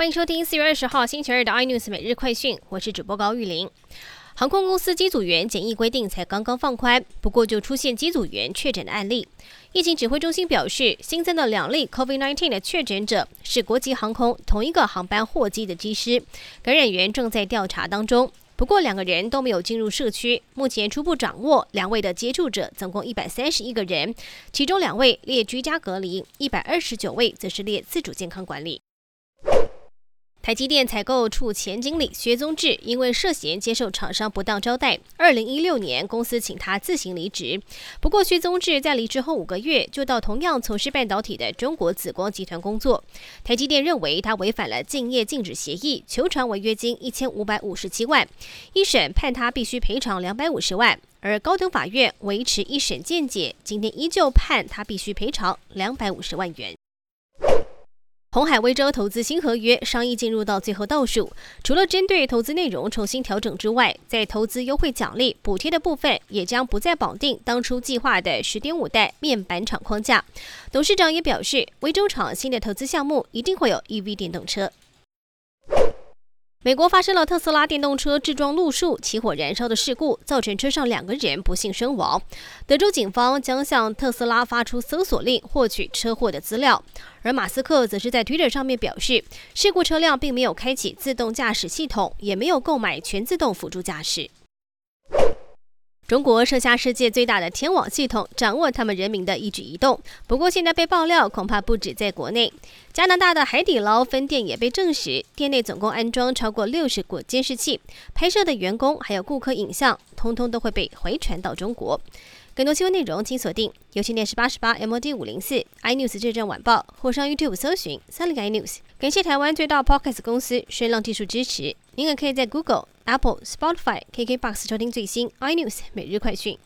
欢迎收听四月二十号星期二的 iNews 每日快讯，我是主播高玉玲。航空公司机组员检疫规定才刚刚放宽，不过就出现机组员确诊的案例。疫情指挥中心表示，新增的两例 COVID-19 的确诊者是国际航空同一个航班货机的机师，感染源正在调查当中。不过两个人都没有进入社区，目前初步掌握两位的接触者总共一百三十一个人，其中两位列居家隔离，一百二十九位则是列自主健康管理。台积电采购处前经理薛宗志因为涉嫌接受厂商不当招待，二零一六年公司请他自行离职。不过，薛宗志在离职后五个月就到同样从事半导体的中国紫光集团工作。台积电认为他违反了竞业禁止协议，求偿违约金一千五百五十七万，一审判他必须赔偿两百五十万。而高等法院维持一审见解，今天依旧判他必须赔偿两百五十万元。红海微州投资新合约商议进入到最后倒数，除了针对投资内容重新调整之外，在投资优惠奖励补贴的部分也将不再绑定当初计划的十点五代面板厂框架。董事长也表示，微州厂新的投资项目一定会有 EV 电动车。美国发生了特斯拉电动车自装路树起火燃烧的事故，造成车上两个人不幸身亡。德州警方将向特斯拉发出搜索令，获取车祸的资料。而马斯克则是在推特上面表示，事故车辆并没有开启自动驾驶系统，也没有购买全自动辅助驾驶。中国设下世界最大的天网系统，掌握他们人民的一举一动。不过，现在被爆料，恐怕不止在国内，加拿大的海底捞分店也被证实，店内总共安装超过六十个监视器，拍摄的员工还有顾客影像，通通都会被回传到中国。更多新闻内容，请锁定有线电视八十八 MOD 五零四 iNews 这阵晚报，或上 YouTube 搜寻三零 iNews。感谢台湾最大 Podcast 公司声浪技术支持。您也可以在 Google。Apple、Spotify、KKBox 收听最新 iNews 每日快讯。